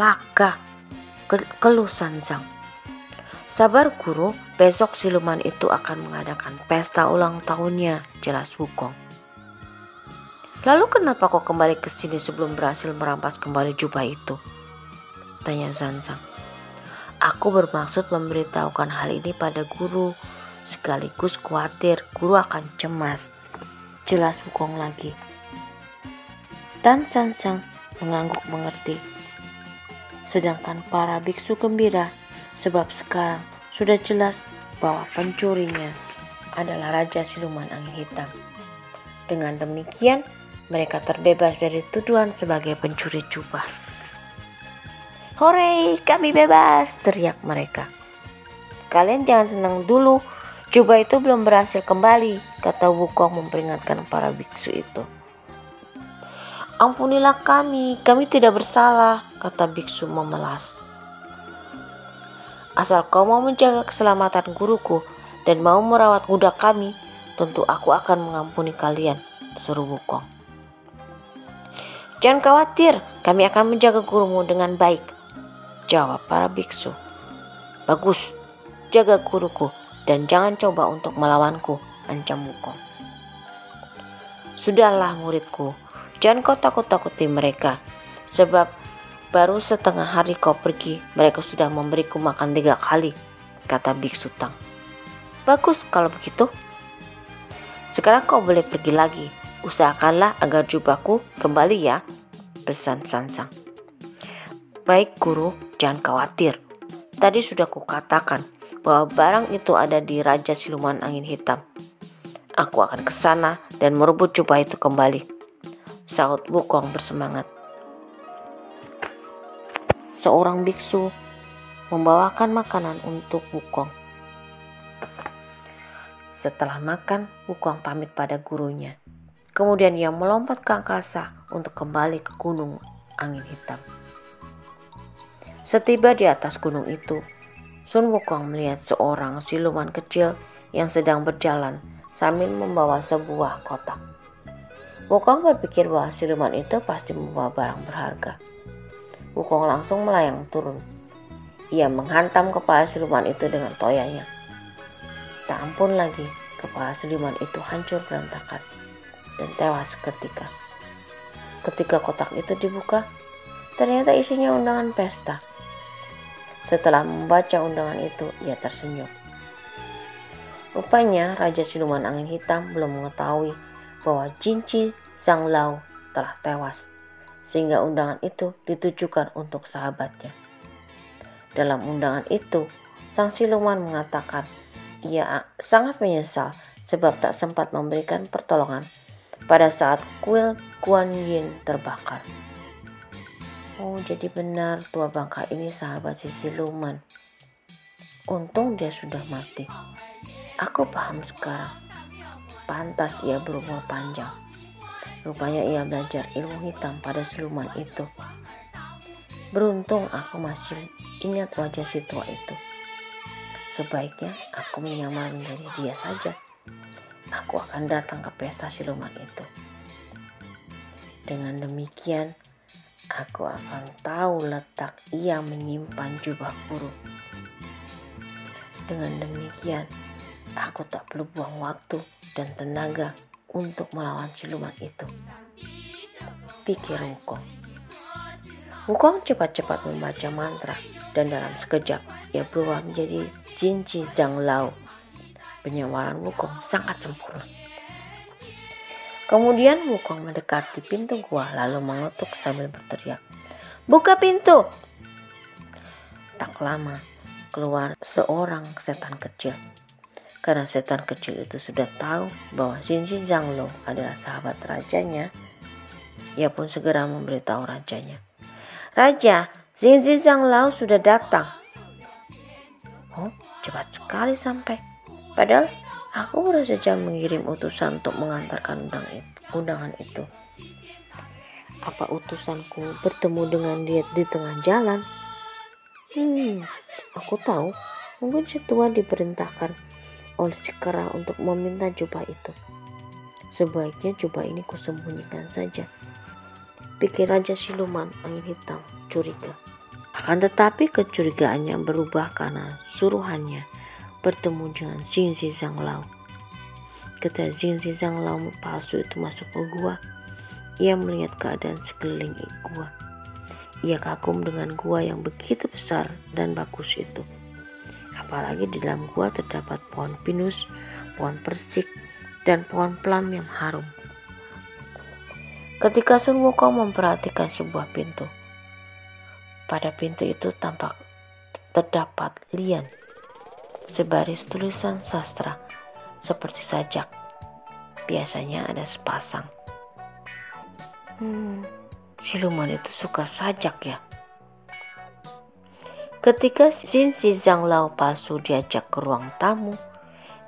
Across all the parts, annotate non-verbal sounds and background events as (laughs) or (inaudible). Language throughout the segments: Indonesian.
Celaka, keluh Sanzang. Sabar guru, besok siluman itu akan mengadakan pesta ulang tahunnya, jelas Wukong. Lalu kenapa kau kembali ke sini sebelum berhasil merampas kembali jubah itu? Tanya Zanzang. Aku bermaksud memberitahukan hal ini pada guru, sekaligus khawatir guru akan cemas. Jelas Wukong lagi. Dan Zanzang mengangguk mengerti sedangkan para biksu gembira sebab sekarang sudah jelas bahwa pencurinya adalah Raja Siluman Angin Hitam. Dengan demikian, mereka terbebas dari tuduhan sebagai pencuri jubah. Hore, kami bebas, teriak mereka. Kalian jangan senang dulu, jubah itu belum berhasil kembali, kata Wukong memperingatkan para biksu itu. Ampunilah kami, kami tidak bersalah, kata biksu memelas. Asal kau mau menjaga keselamatan guruku dan mau merawat kuda kami, tentu aku akan mengampuni kalian, seru Wukong. Jangan khawatir, kami akan menjaga gurumu dengan baik, jawab para biksu. Bagus, jaga guruku dan jangan coba untuk melawanku, ancam Wukong. Sudahlah muridku, Jangan kau takut-takuti mereka, sebab baru setengah hari kau pergi, mereka sudah memberiku makan tiga kali, kata Biksu Tang. Bagus kalau begitu. Sekarang kau boleh pergi lagi. Usahakanlah agar jubahku kembali ya, pesan Sansang. Baik guru, jangan khawatir. Tadi sudah kukatakan bahwa barang itu ada di Raja Siluman Angin Hitam. Aku akan ke sana dan merebut jubah itu kembali sahut Wukong bersemangat. Seorang biksu membawakan makanan untuk Wukong. Setelah makan, Wukong pamit pada gurunya. Kemudian ia melompat ke angkasa untuk kembali ke gunung angin hitam. Setiba di atas gunung itu, Sun Wukong melihat seorang siluman kecil yang sedang berjalan sambil membawa sebuah kotak. Wukong berpikir bahwa siluman itu pasti membawa barang berharga. Wukong langsung melayang turun. Ia menghantam kepala siluman itu dengan toyanya. Tak ampun lagi, kepala siluman itu hancur berantakan dan tewas seketika. Ketika kotak itu dibuka, ternyata isinya undangan pesta. Setelah membaca undangan itu, ia tersenyum. Rupanya Raja Siluman Angin Hitam belum mengetahui bahwa Jinci Zhang Lao telah tewas, sehingga undangan itu ditujukan untuk sahabatnya. Dalam undangan itu, sang siluman mengatakan ia sangat menyesal sebab tak sempat memberikan pertolongan pada saat kuil Kuan Yin terbakar. Oh, jadi benar tua bangka ini sahabat si siluman. Untung dia sudah mati. Aku paham sekarang pantas ia berumur panjang. Rupanya ia belajar ilmu hitam pada siluman itu. Beruntung aku masih ingat wajah si tua itu. Sebaiknya aku menyamar menjadi dia saja. Aku akan datang ke pesta siluman itu. Dengan demikian, aku akan tahu letak ia menyimpan jubah guru. Dengan demikian, aku tak perlu buang waktu dan tenaga untuk melawan siluman itu. Pikir Wukong. Wukong cepat-cepat membaca mantra dan dalam sekejap ia berubah menjadi Jinji Zhang Lao. Penyawaran Wukong sangat sempurna. Kemudian Wukong mendekati pintu gua lalu mengetuk sambil berteriak. Buka pintu! Tak lama keluar seorang setan kecil. Karena setan kecil itu sudah tahu bahwa Jinji Zhanglo adalah sahabat rajanya, ia pun segera memberitahu rajanya. Raja, Jinji Zhanglo sudah datang. Oh, cepat sekali sampai. Padahal aku baru saja mengirim utusan untuk mengantarkan undang itu, undangan itu. Apa utusanku bertemu dengan dia di tengah jalan? Hmm, aku tahu. Mungkin si tua diperintahkan oleh si kera untuk meminta jubah itu. Sebaiknya jubah ini kusembunyikan saja. Pikir Raja Siluman angin hitam curiga. Akan tetapi kecurigaannya berubah karena suruhannya bertemu dengan Xingxi Zhanglau. Ketika Xingxi Zhanglau palsu itu masuk ke gua, ia melihat keadaan sekeliling gua. Ia kagum dengan gua yang begitu besar dan bagus itu. Apalagi di dalam gua terdapat pohon pinus, pohon persik, dan pohon pelam yang harum. Ketika Sun Wukong memperhatikan sebuah pintu, pada pintu itu tampak terdapat lian, sebaris tulisan sastra seperti sajak. Biasanya ada sepasang. Hmm, siluman itu suka sajak ya. Ketika Xin Si Zhang palsu diajak ke ruang tamu,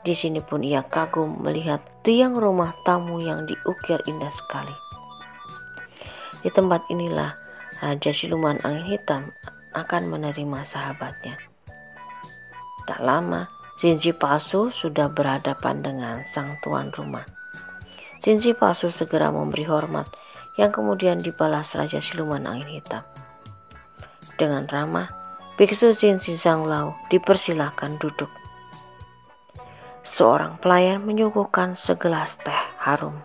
di sini pun ia kagum melihat tiang rumah tamu yang diukir indah sekali. Di tempat inilah Raja Siluman Angin Hitam akan menerima sahabatnya. Tak lama, Sinji palsu sudah berhadapan dengan sang tuan rumah. Sinji palsu segera memberi hormat yang kemudian dibalas Raja Siluman Angin Hitam. Dengan ramah, Biksu Jin Zhang Lao dipersilahkan duduk. Seorang pelayan menyuguhkan segelas teh harum.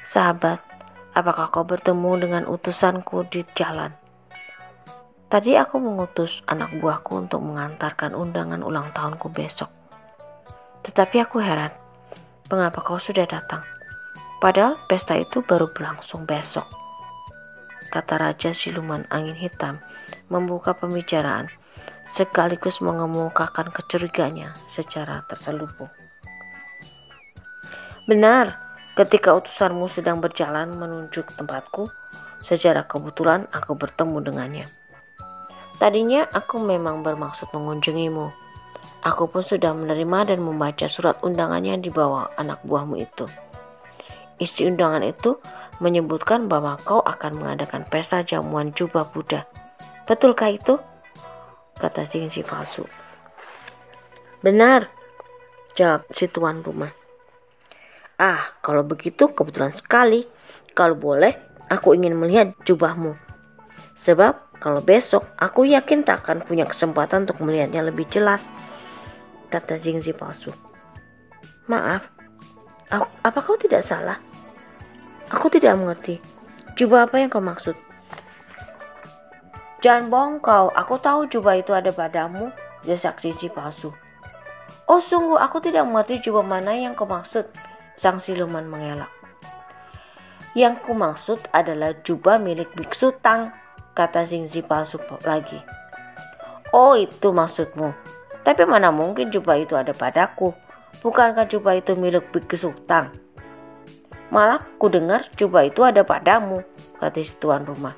Sahabat, apakah kau bertemu dengan utusanku di jalan? Tadi aku mengutus anak buahku untuk mengantarkan undangan ulang tahunku besok. Tetapi aku heran, mengapa kau sudah datang? Padahal pesta itu baru berlangsung besok. Kata Raja Siluman Angin Hitam membuka pembicaraan sekaligus mengemukakan kecuriganya secara terselubung. Benar, ketika utusanmu sedang berjalan menuju ke tempatku, secara kebetulan aku bertemu dengannya. Tadinya aku memang bermaksud mengunjungimu. Aku pun sudah menerima dan membaca surat undangannya di bawah anak buahmu itu. Isi undangan itu menyebutkan bahwa kau akan mengadakan pesta jamuan jubah Buddha Betulkah itu? Kata si palsu. Benar, jawab si tuan rumah. Ah, kalau begitu kebetulan sekali. Kalau boleh, aku ingin melihat jubahmu. Sebab kalau besok aku yakin tak akan punya kesempatan untuk melihatnya lebih jelas. Kata Jingzi palsu. Maaf, apa kau tidak salah? Aku tidak mengerti. Jubah apa yang kau maksud? Jangan bohong kau, aku tahu jubah itu ada padamu, desak Cici palsu. Oh sungguh, aku tidak mengerti jubah mana yang kau maksud, sang siluman mengelak. Yang ku maksud adalah jubah milik biksu Tang, kata Singsi palsu lagi. Oh itu maksudmu, tapi mana mungkin jubah itu ada padaku. Bukankah jubah itu milik biksu Tang? Malah ku dengar jubah itu ada padamu, kata si tuan rumah.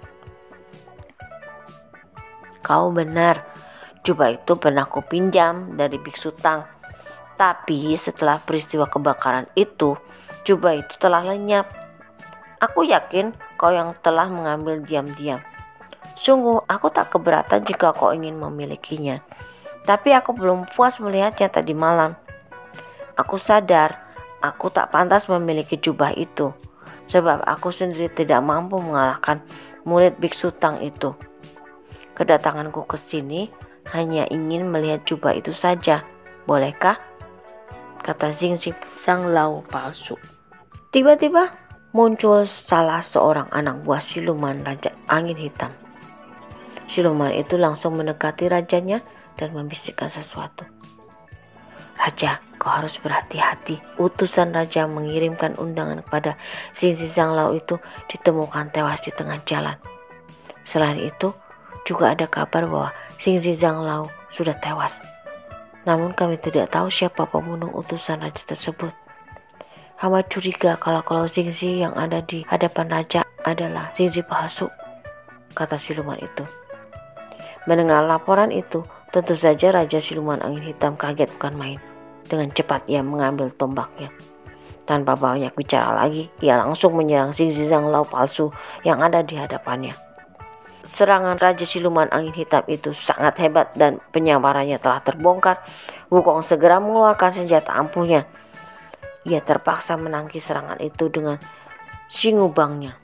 Kau benar, jubah itu pernah kupinjam dari biksu Tang. Tapi setelah peristiwa kebakaran itu, jubah itu telah lenyap. Aku yakin kau yang telah mengambil diam-diam. Sungguh, aku tak keberatan jika kau ingin memilikinya. Tapi aku belum puas melihatnya tadi malam. Aku sadar aku tak pantas memiliki jubah itu, sebab aku sendiri tidak mampu mengalahkan murid biksu Tang itu. Kedatanganku ke sini hanya ingin melihat jubah itu saja. Bolehkah? Kata Xing sang lau palsu. Tiba-tiba muncul salah seorang anak buah siluman Raja Angin Hitam. Siluman itu langsung mendekati rajanya dan membisikkan sesuatu. Raja, kau harus berhati-hati. Utusan raja mengirimkan undangan kepada Xing Sang Lau itu ditemukan tewas di tengah jalan. Selain itu, juga ada kabar bahwa Xingzi Zhang sudah tewas. Namun kami tidak tahu siapa pembunuh utusan raja tersebut. Hamba curiga kalau kalau Xingzi yang ada di hadapan raja adalah Xingzi palsu, kata siluman itu. Mendengar laporan itu, tentu saja Raja Siluman Angin Hitam kaget bukan main. Dengan cepat ia mengambil tombaknya. Tanpa banyak bicara lagi, ia langsung menyerang Xingzi Zhang Lao palsu yang ada di hadapannya. Serangan Raja Siluman Angin Hitam itu sangat hebat dan penyamarannya telah terbongkar. Wukong segera mengeluarkan senjata ampuhnya. Ia terpaksa menangkis serangan itu dengan singubangnya.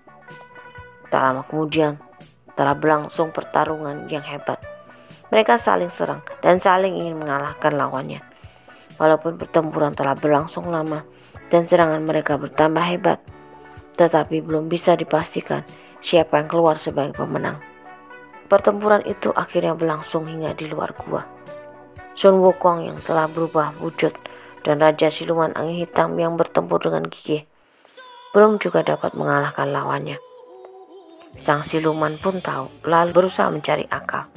Tak lama kemudian, telah berlangsung pertarungan yang hebat. Mereka saling serang dan saling ingin mengalahkan lawannya. Walaupun pertempuran telah berlangsung lama dan serangan mereka bertambah hebat, tetapi belum bisa dipastikan siapa yang keluar sebagai pemenang. Pertempuran itu akhirnya berlangsung hingga di luar gua. Sun Wukong yang telah berubah wujud dan Raja Siluman Angin Hitam yang bertempur dengan gigih belum juga dapat mengalahkan lawannya. Sang siluman pun tahu, lalu berusaha mencari akal.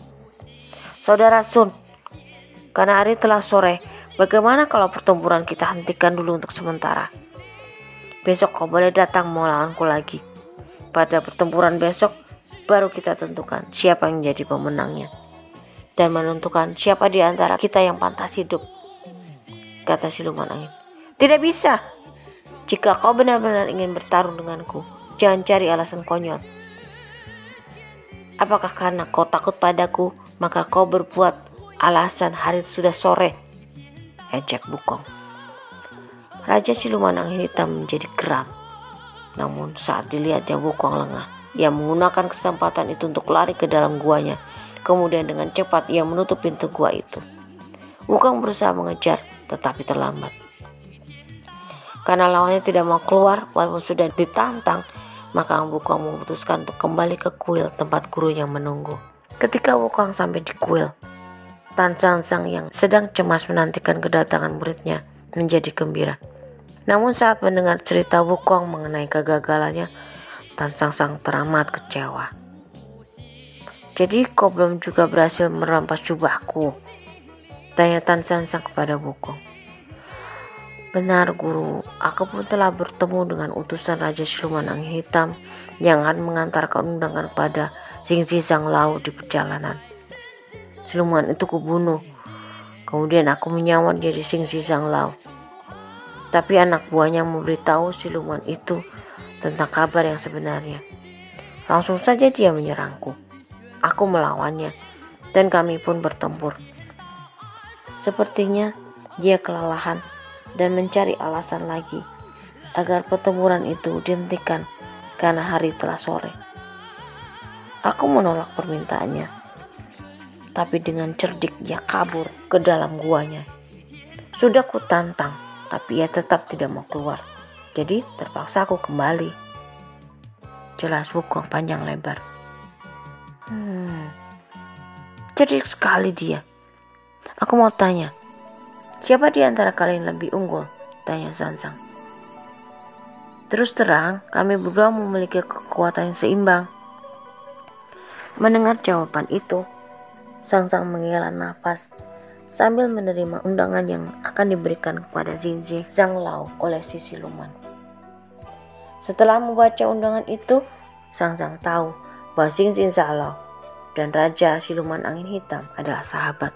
Saudara Sun, karena hari telah sore, bagaimana kalau pertempuran kita hentikan dulu untuk sementara? Besok kau boleh datang melawanku lagi. Pada pertempuran besok, baru kita tentukan siapa yang jadi pemenangnya dan menentukan siapa di antara kita yang pantas hidup. Kata siluman angin. Tidak bisa. Jika kau benar-benar ingin bertarung denganku, jangan cari alasan konyol. Apakah karena kau takut padaku, maka kau berbuat alasan hari sudah sore? Ejek Bukong. Raja siluman angin hitam menjadi geram. Namun saat dilihatnya Bukong lengah, ia menggunakan kesempatan itu untuk lari ke dalam guanya. Kemudian dengan cepat ia menutup pintu gua itu. Wukong berusaha mengejar, tetapi terlambat. Karena lawannya tidak mau keluar walaupun sudah ditantang, maka Wukong memutuskan untuk kembali ke kuil tempat gurunya menunggu. Ketika Wukong sampai di kuil, Tan Sang Sang yang sedang cemas menantikan kedatangan muridnya menjadi gembira. Namun saat mendengar cerita Wukong mengenai kegagalannya, Tan Sang Sang teramat kecewa. Jadi kau belum juga berhasil merampas jubahku? Tanya Tan Sang Sang kepada Wukong. Benar guru, aku pun telah bertemu dengan utusan Raja Siluman Angin Hitam yang akan mengantarkan undangan pada Xingzi Zhang Lao di perjalanan. Siluman itu kubunuh. Kemudian aku menyamar jadi Xingzi Zhang Lao. Tapi anak buahnya memberitahu siluman itu tentang kabar yang sebenarnya. Langsung saja dia menyerangku. Aku melawannya, dan kami pun bertempur. Sepertinya dia kelelahan dan mencari alasan lagi agar pertempuran itu dihentikan karena hari telah sore. Aku menolak permintaannya, tapi dengan cerdik ia kabur ke dalam guanya. Sudah ku tantang, tapi ia tetap tidak mau keluar. Jadi terpaksa aku kembali. Jelas Wukong panjang lebar. Hmm, cerdik sekali dia. Aku mau tanya, siapa di antara kalian lebih unggul? Tanya Sansang. Terus terang, kami berdua memiliki kekuatan yang seimbang. Mendengar jawaban itu, Sangsang menghela nafas sambil menerima undangan yang akan diberikan kepada Zinzi Zhang Lao oleh si siluman. Setelah membaca undangan itu, Sang Sang tahu bahwa Xing Xing Zalo dan Raja Siluman Angin Hitam adalah sahabat.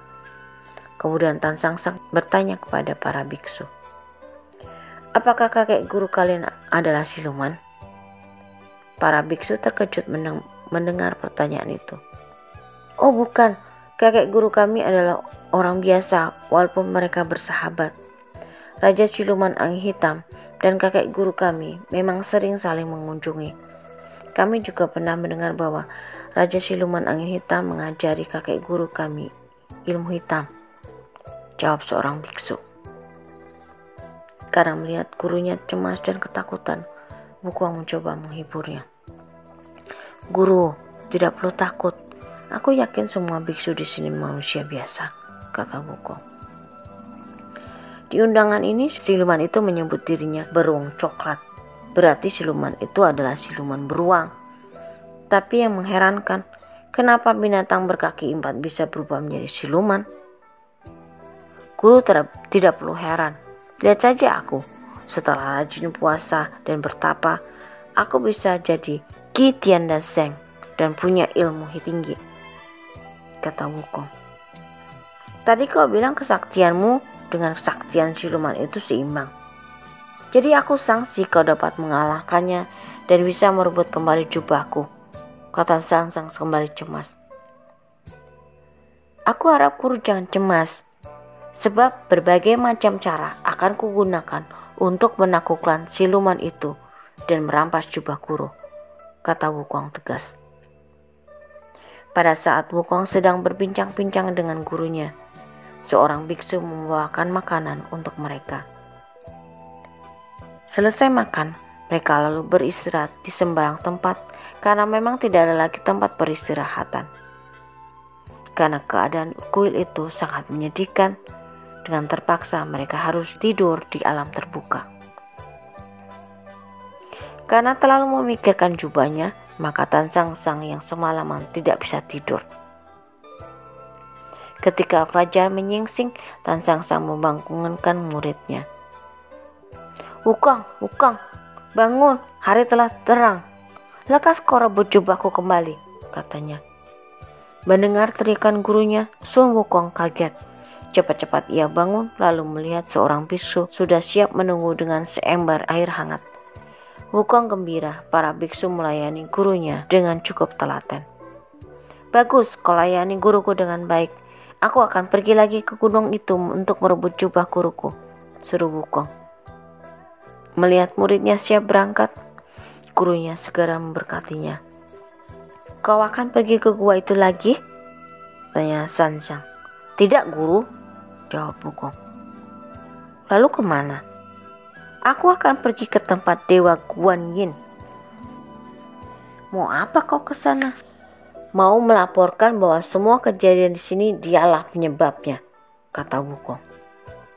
Kemudian Tan Sang Sang bertanya kepada para biksu, Apakah kakek guru kalian adalah siluman? Para biksu terkejut mendengar pertanyaan itu. Oh bukan, kakek guru kami adalah orang biasa walaupun mereka bersahabat. Raja Siluman Angin Hitam dan kakek guru kami memang sering saling mengunjungi. Kami juga pernah mendengar bahwa Raja Siluman Angin Hitam mengajari kakek guru kami ilmu hitam. Jawab seorang biksu. Karena melihat gurunya cemas dan ketakutan, Wukong mencoba menghiburnya. Guru, tidak perlu takut. Aku yakin semua biksu di sini manusia biasa, kata Wukong. Di undangan ini siluman itu menyebut dirinya beruang coklat. Berarti siluman itu adalah siluman beruang. Tapi yang mengherankan, kenapa binatang berkaki empat bisa berubah menjadi siluman? Guru tidak perlu heran. Lihat saja aku. Setelah rajin puasa dan bertapa, aku bisa jadi Ki Tianda Seng dan punya ilmu tinggi. Kata Wukong. Tadi kau bilang kesaktianmu dengan kesaktian siluman itu seimbang. Jadi aku sangsi kau dapat mengalahkannya dan bisa merebut kembali jubahku. Kata Sang Sang kembali cemas. Aku harap guru jangan cemas, sebab berbagai macam cara akan kugunakan untuk menaklukkan siluman itu dan merampas jubah guru, kata Wukong tegas. Pada saat Wukong sedang berbincang-bincang dengan gurunya, seorang biksu membawakan makanan untuk mereka. Selesai makan, mereka lalu beristirahat di sembarang tempat karena memang tidak ada lagi tempat peristirahatan. Karena keadaan kuil itu sangat menyedihkan, dengan terpaksa mereka harus tidur di alam terbuka. Karena terlalu memikirkan jubahnya, maka Tan Sang Sang yang semalaman tidak bisa tidur. Ketika Fajar menyingsing, Tan Sang Sang membangunkan muridnya. Wukong, Wukong, bangun, hari telah terang. Lekas kau rebut jubahku kembali, katanya. Mendengar teriakan gurunya, Sun Wukong kaget. Cepat-cepat ia bangun lalu melihat seorang biksu sudah siap menunggu dengan seembar air hangat. Wukong gembira, para biksu melayani gurunya dengan cukup telaten. Bagus, kau layani guruku dengan baik. Aku akan pergi lagi ke gunung itu untuk merebut jubah guruku, seru Wukong. Melihat muridnya siap berangkat, gurunya segera memberkatinya. Kau akan pergi ke gua itu lagi? Tanya Sansang. Tidak guru, jawab Wukong. Lalu ke mana? Aku akan pergi ke tempat Dewa Guan Yin. Mau apa kau ke sana? mau melaporkan bahwa semua kejadian di sini dialah penyebabnya, kata Wukong.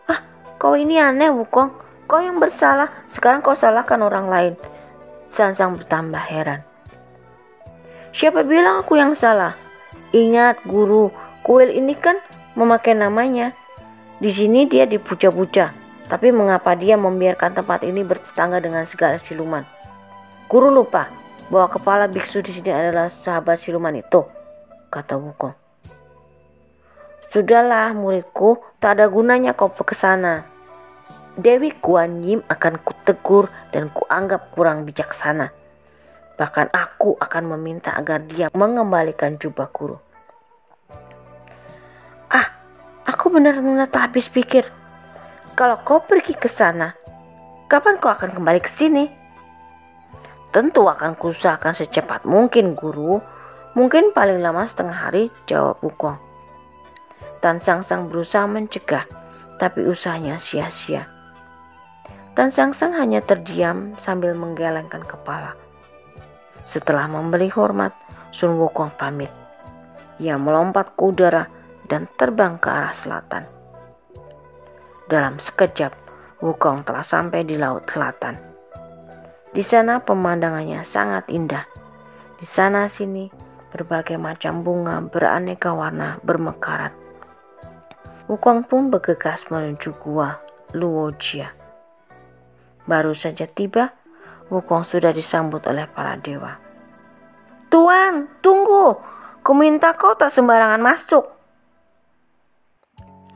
Ah, kau ini aneh Wukong. Kau yang bersalah, sekarang kau salahkan orang lain. Sansang bertambah heran. Siapa bilang aku yang salah? Ingat guru, kuil ini kan memakai namanya. Di sini dia dipuja-puja. Tapi mengapa dia membiarkan tempat ini bertetangga dengan segala siluman? Guru lupa, bahwa kepala biksu di sini adalah sahabat siluman itu, kata Wukong. Sudahlah muridku, tak ada gunanya kau ke sana. Dewi Guan Yin akan kutegur dan kuanggap kurang bijaksana. Bahkan aku akan meminta agar dia mengembalikan jubah guru. Ah, aku benar-benar tak habis pikir. Kalau kau pergi ke sana, kapan kau akan kembali ke sini? Tentu akan kuusahakan secepat mungkin guru. Mungkin paling lama setengah hari, jawab Wukong. Tan Sang Sang berusaha mencegah, tapi usahanya sia-sia. Tan Sang Sang hanya terdiam sambil menggelengkan kepala. Setelah memberi hormat, Sun Wukong pamit. Ia melompat ke udara dan terbang ke arah selatan. Dalam sekejap, Wukong telah sampai di laut selatan. Di sana pemandangannya sangat indah. Di sana sini berbagai macam bunga beraneka warna bermekaran. Wukong pun bergegas menuju gua Luojia. Baru saja tiba, Wukong sudah disambut oleh para dewa. Tuan, tunggu! Kuminta kau tak sembarangan masuk.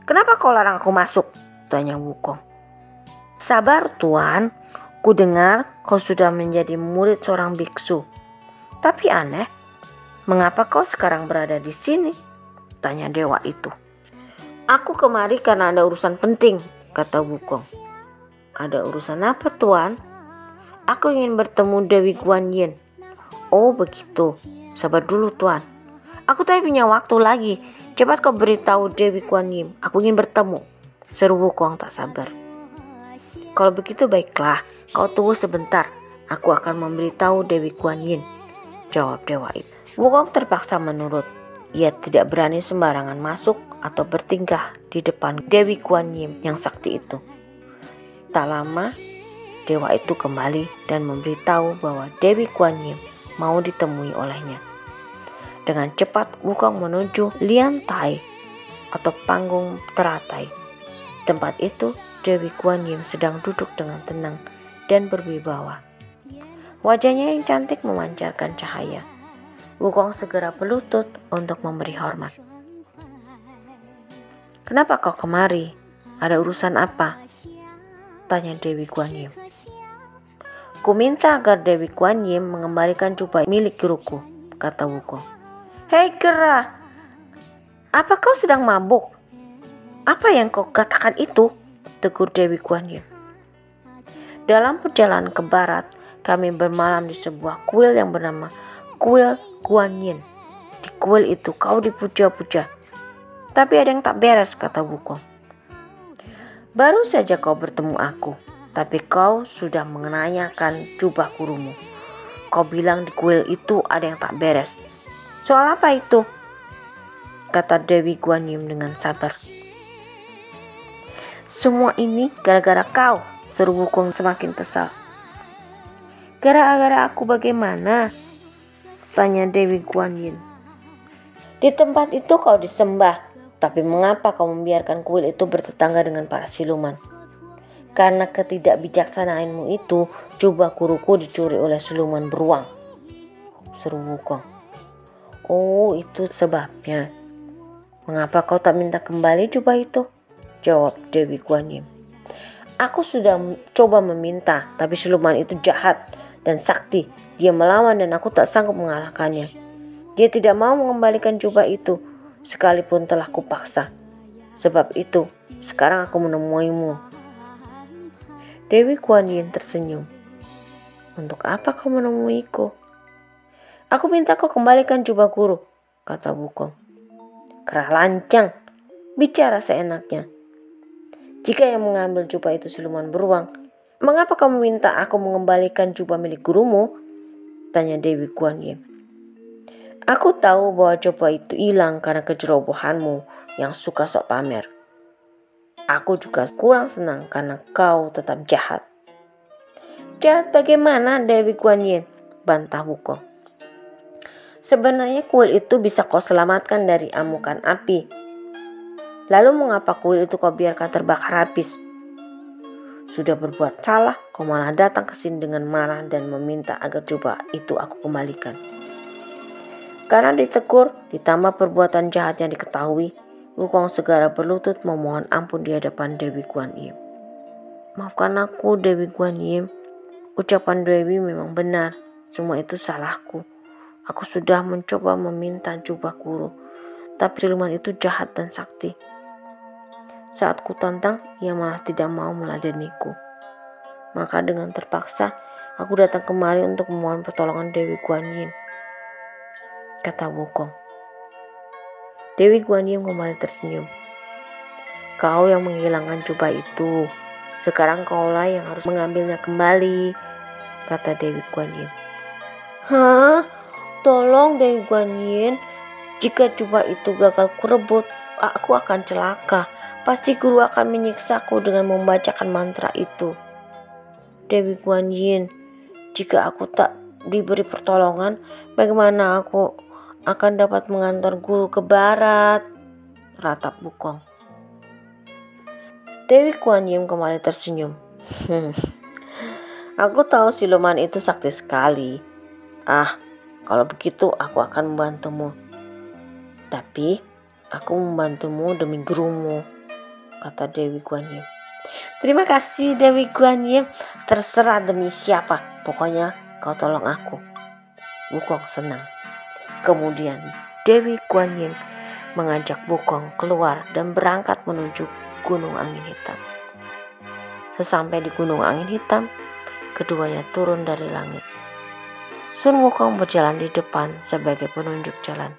Kenapa kau larang aku masuk? Tanya Wukong. Sabar tuan, Ku dengar kau sudah menjadi murid seorang biksu. Tapi aneh, mengapa kau sekarang berada di sini? Tanya dewa itu. Aku kemari karena ada urusan penting, kata Wukong. Ada urusan apa tuan? Aku ingin bertemu Dewi Guan Yin. Oh begitu, sabar dulu tuan. Aku tak punya waktu lagi. Cepat kau beritahu Dewi Guan Yin. Aku ingin bertemu. Seru Wukong tak sabar. Kalau begitu baiklah, Kau tunggu sebentar, aku akan memberitahu Dewi Kuan Yin. Jawab dewa itu. Wukong terpaksa menurut. Ia tidak berani sembarangan masuk atau bertingkah di depan Dewi Kuan Yin yang sakti itu. Tak lama, dewa itu kembali dan memberitahu bahwa Dewi Kuan Yin mau ditemui olehnya. Dengan cepat Wukong menuju Lian Tai atau panggung teratai. Tempat itu Dewi Guan Yin sedang duduk dengan tenang dan berwibawa. Wajahnya yang cantik memancarkan cahaya. Wukong segera berlutut untuk memberi hormat. Kenapa kau kemari? Ada urusan apa? Tanya Dewi Guan Yin. Ku minta agar Dewi Guan Yin mengembalikan jubah milik guruku, kata Wukong. Hei kera, apa kau sedang mabuk? Apa yang kau katakan itu? Tegur Dewi Guan Yin. Dalam perjalanan ke barat, kami bermalam di sebuah kuil yang bernama Kuil Guan Yin. Di kuil itu kau dipuja-puja. Tapi ada yang tak beres, kata Wukong. Baru saja kau bertemu aku, tapi kau sudah mengenanyakan jubah gurumu. Kau bilang di kuil itu ada yang tak beres. Soal apa itu? Kata Dewi Guan Yin dengan sabar. Semua ini gara-gara kau, seru Wukong semakin kesal. Gara-gara aku bagaimana? Tanya Dewi Guan Yin. Di tempat itu kau disembah, tapi mengapa kau membiarkan kuil itu bertetangga dengan para siluman? Karena ketidakbijaksanaanmu itu, jubah guruku dicuri oleh siluman beruang. Seru Wukong. Oh, itu sebabnya. Mengapa kau tak minta kembali jubah itu? Jawab Dewi Guan Yin. Aku sudah coba meminta, tapi siluman itu jahat dan sakti. Dia melawan dan aku tak sanggup mengalahkannya. Dia tidak mau mengembalikan jubah itu, sekalipun telah kupaksa. Sebab itu, sekarang aku menemuimu. Dewi Guan Yin tersenyum. Untuk apa kau menemuiku? Aku minta kau kembalikan jubah guru, kata Wukong. Kerah lancang, bicara seenaknya. Jika yang mengambil jubah itu siluman beruang, mengapa kamu minta aku mengembalikan jubah milik gurumu? Tanya Dewi Guan Yin. Aku tahu bahwa jubah itu hilang karena kejerobohanmu yang suka sok pamer. Aku juga kurang senang karena kau tetap jahat. Jahat bagaimana Dewi Guan Yin? Bantah Wukong. Sebenarnya kuil itu bisa kau selamatkan dari amukan api Lalu mengapa kuil itu kau biarkan terbakar habis? Sudah berbuat salah, kau malah datang ke sini dengan marah dan meminta agar coba itu aku kembalikan. Karena ditegur, ditambah perbuatan jahat yang diketahui, Wukong segera berlutut memohon ampun di hadapan Dewi Guan Yin. Maafkan aku, Dewi Guan Yin. Ucapan Dewi memang benar. Semua itu salahku. Aku sudah mencoba meminta jubah guru, tapi siluman itu jahat dan sakti. Saat ku tantang, ia malah tidak mau meladeniku. Maka dengan terpaksa, aku datang kemari untuk memohon pertolongan Dewi Guan Yin. Kata Wukong. Dewi Guan Yin kembali tersenyum. Kau yang menghilangkan jubah itu. Sekarang kaulah yang harus mengambilnya kembali. Kata Dewi Guan Yin. Hah? Tolong Dewi Guan Yin. Jika jubah itu gagal kurebut, aku akan celaka. Pasti guru akan menyiksaku dengan membacakan mantra itu. Dewi Guan Yin, jika aku tak diberi pertolongan, bagaimana aku akan dapat mengantar guru ke barat? Ratap Bukong. Dewi Guan Yin kembali tersenyum. Hmm. Aku tahu siluman itu sakti sekali. Ah, kalau begitu aku akan membantumu. Tapi aku membantumu demi gurumu kata Dewi Guan Yin. Terima kasih Dewi Guan Yin, terserah demi siapa, pokoknya kau tolong aku. Wukong senang. Kemudian Dewi Guan Yin mengajak Wukong keluar dan berangkat menuju Gunung Angin Hitam. Sesampai di Gunung Angin Hitam, keduanya turun dari langit. Sun Wukong berjalan di depan sebagai penunjuk jalan.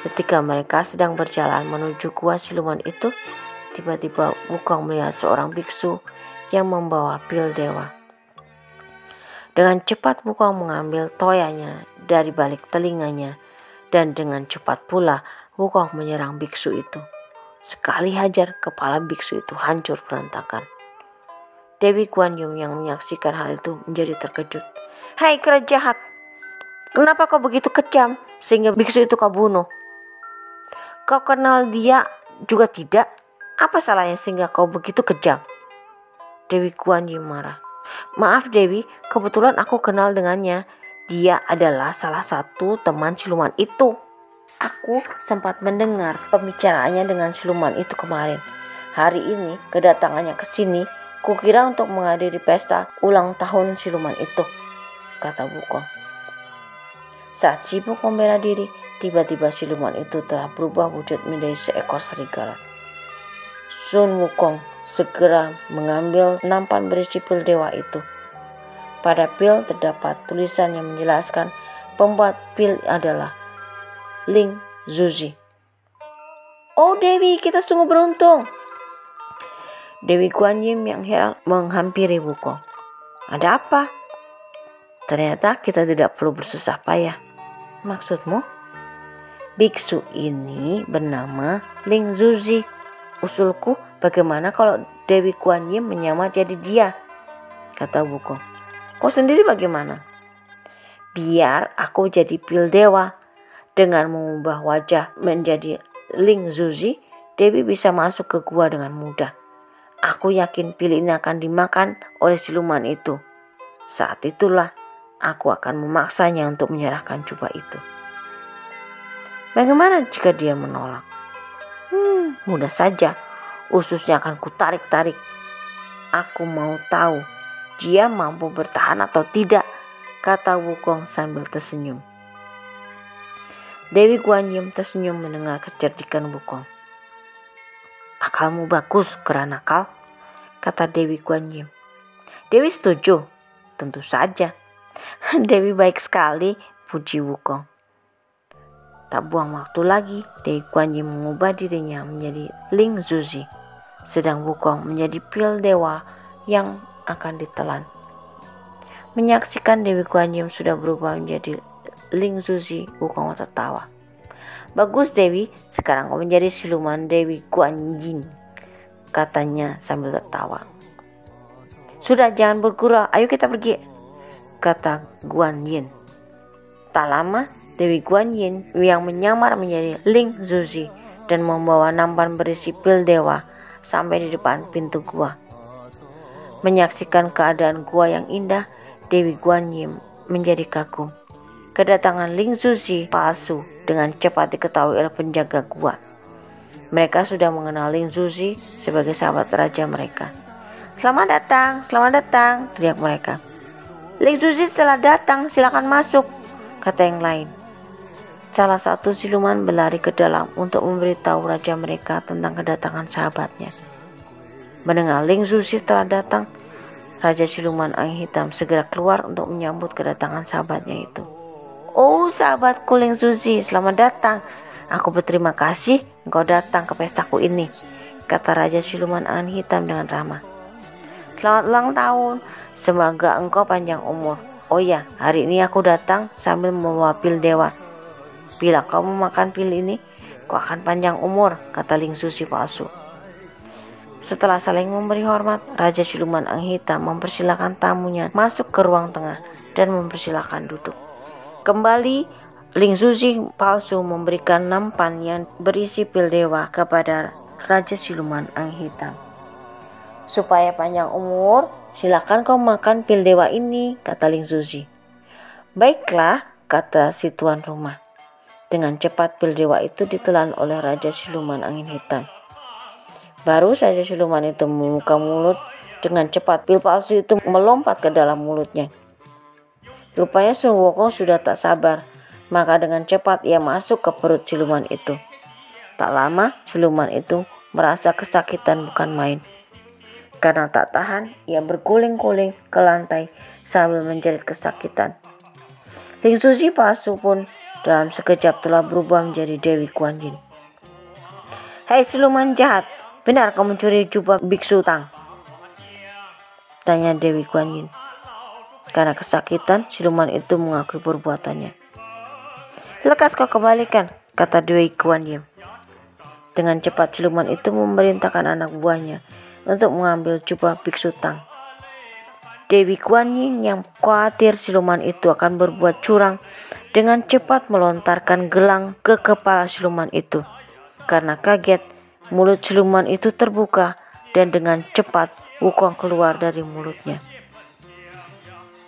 Ketika mereka sedang berjalan menuju gua siluman itu, Tiba-tiba Wukong melihat seorang biksu yang membawa pil dewa. Dengan cepat Wukong mengambil toyanya dari balik telinganya dan dengan cepat pula Wukong menyerang biksu itu. Sekali hajar kepala biksu itu hancur berantakan. Dewi Guan Yin yang menyaksikan hal itu menjadi terkejut. Hai kera jahat, Kenapa kau begitu kejam sehingga biksu itu kau bunuh? Kau kenal dia juga tidak? Apa salahnya sehingga kau begitu kejam? Dewi Kuan Yin marah. Maaf Dewi, kebetulan aku kenal dengannya. Dia adalah salah satu teman siluman itu. Aku sempat mendengar pembicaraannya dengan siluman itu kemarin. Hari ini kedatangannya ke sini, kukira untuk menghadiri pesta ulang tahun siluman itu, kata Bukong. Saat sibuk membela diri, tiba-tiba siluman itu telah berubah wujud menjadi seekor serigala. Sun Wukong segera mengambil nampan berisi pil dewa itu. Pada pil terdapat tulisan yang menjelaskan pembuat pil adalah Ling Zuzi. Oh Dewi, kita sungguh beruntung. Dewi Guan Yin yang heran menghampiri Wukong. Ada apa? Ternyata kita tidak perlu bersusah payah. Maksudmu? Biksu ini bernama Ling Zuzi. Usulku, bagaimana kalau Dewi Kuan Yin menyamar jadi dia? Kata Wukong. Kau sendiri bagaimana? Biar aku jadi pil dewa. Dengan mengubah wajah menjadi Ling Zuzi, Dewi bisa masuk ke gua dengan mudah. Aku yakin pil ini akan dimakan oleh siluman itu. Saat itulah aku akan memaksanya untuk menyerahkan jubah itu. Bagaimana jika dia menolak? Mudah saja. Ususnya akan kutarik-tarik. Aku mau tahu dia mampu bertahan atau tidak, kata Wukong sambil tersenyum. Dewi Guan Yin tersenyum mendengar kecerdikan Wukong. Akalmu bagus, kerana nakal, kata Dewi Guan Yin. Dewi setuju, tentu saja. (laughs) Dewi baik sekali, puji Wukong. Tak buang waktu lagi, Dewi Guan Yin mengubah dirinya menjadi Ling Zuzi, sedang Wukong menjadi pil dewa yang akan ditelan. Menyaksikan Dewi Guan Yin sudah berubah menjadi Ling Zuzi, Wukong tertawa. Bagus Dewi, sekarang kau menjadi siluman Dewi Guan Yin, katanya sambil tertawa. Sudah jangan bergurau, ayo kita pergi, kata Guan Yin. Tak lama, Dewi Guan Yin yang menyamar menjadi Ling Zuzi dan membawa nampan berisi pil dewa sampai di depan pintu gua. Menyaksikan keadaan gua yang indah, Dewi Guan Yin menjadi kagum. Kedatangan Ling Zuzi palsu dengan cepat diketahui oleh penjaga gua. Mereka sudah mengenal Ling Zuzi sebagai sahabat raja mereka. Selamat datang, selamat datang, teriak mereka. Ling Zuzi telah datang, silakan masuk, kata yang lain. Salah satu siluman berlari ke dalam untuk memberitahu raja mereka tentang kedatangan sahabatnya. Mendengar Ling Zuzi telah datang, Raja Siluman Angin Hitam segera keluar untuk menyambut kedatangan sahabatnya itu. Oh sahabatku Ling Zuzi, selamat datang. Aku berterima kasih engkau datang ke pestaku ini, kata Raja Siluman Angin Hitam dengan ramah. Selamat ulang tahun, semoga engkau panjang umur. Oh ya, hari ini aku datang sambil membawa dewa Bila kau memakan pil ini, kau akan panjang umur, kata Ling Susi palsu. Setelah saling memberi hormat, Raja Siluman Ang Hitam mempersilahkan tamunya masuk ke ruang tengah dan mempersilahkan duduk. Kembali, Ling Susi palsu memberikan nampan yang berisi pil dewa kepada Raja Siluman Ang Hitam. Supaya panjang umur, silakan kau makan pil dewa ini, kata Ling Susi. Baiklah, kata si tuan rumah. Dengan cepat pil dewa itu ditelan oleh Raja Siluman Angin Hitam. Baru saja siluman itu membuka mulut, dengan cepat pil palsu itu melompat ke dalam mulutnya. Rupanya Sun Wukong sudah tak sabar, maka dengan cepat ia masuk ke perut siluman itu. Tak lama, siluman itu merasa kesakitan bukan main. Karena tak tahan, ia berguling-guling ke lantai sambil menjerit kesakitan. Ling Susi palsu pun dalam sekejap telah berubah menjadi Dewi Kuan Yin. Hei siluman jahat, benar kau mencuri jubah biksu Tang? Tanya Dewi Kuan Yin. Karena kesakitan, siluman itu mengakui perbuatannya. Lekas kau kembalikan, kata Dewi Kuan Yin. Dengan cepat siluman itu memerintahkan anak buahnya untuk mengambil jubah biksu Tang. Dewi Kuan Yin yang khawatir siluman itu akan berbuat curang dengan cepat melontarkan gelang ke kepala siluman itu. Karena kaget, mulut siluman itu terbuka dan dengan cepat Wukong keluar dari mulutnya.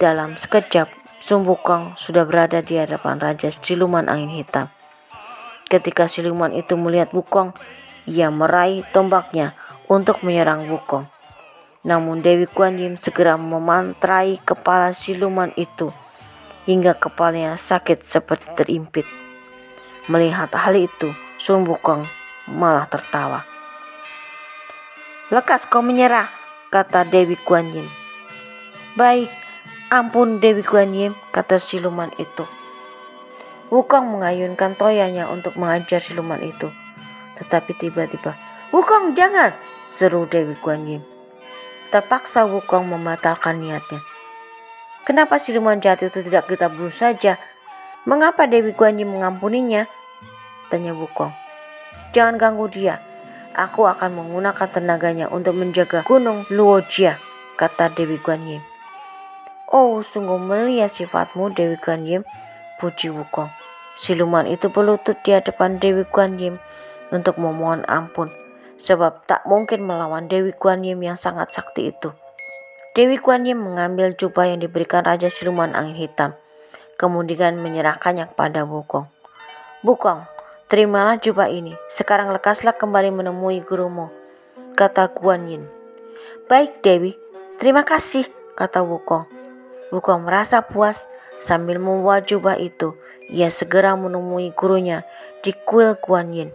Dalam sekejap, Sun Wukong sudah berada di hadapan Raja Siluman Angin Hitam. Ketika siluman itu melihat Wukong, ia meraih tombaknya untuk menyerang Wukong. Namun Dewi Kuan Yin segera memantrai kepala siluman itu hingga kepalanya sakit seperti terimpit. Melihat hal itu, Sun Wukong malah tertawa. Lekas kau menyerah, kata Dewi Kuan Yin. Baik, ampun Dewi Kuan Yin, kata siluman itu. Wukong mengayunkan toyanya untuk mengajar siluman itu. Tetapi tiba-tiba, Wukong jangan, seru Dewi Kuan Yin. Terpaksa Wukong membatalkan niatnya. Kenapa siluman jahat itu tidak kita bunuh saja? Mengapa Dewi Guan Yin mengampuninya? Tanya Wukong. Jangan ganggu dia. Aku akan menggunakan tenaganya untuk menjaga gunung Luojia, kata Dewi Guan Yin. Oh, sungguh mulia sifatmu Dewi Guan Yin, puji Wukong. Siluman itu berlutut di hadapan Dewi Guan Yin untuk memohon ampun sebab tak mungkin melawan Dewi Kuan Yin yang sangat sakti itu. Dewi Kuan Yin mengambil jubah yang diberikan Raja Siluman Angin Hitam, kemudian menyerahkannya kepada Wukong. Wukong, terimalah jubah ini, sekarang lekaslah kembali menemui gurumu, kata Kuan Yin. Baik Dewi, terima kasih, kata Wukong. Wukong merasa puas sambil membawa jubah itu. Ia segera menemui gurunya di kuil Kuan Yin.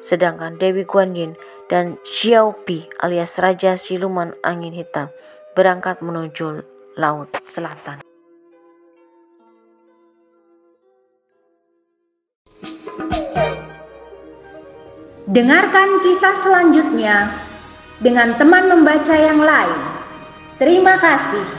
Sedangkan Dewi Kuan Yin dan Xiao Pi alias Raja Siluman Angin Hitam berangkat menuju Laut Selatan. Dengarkan kisah selanjutnya dengan teman membaca yang lain. Terima kasih.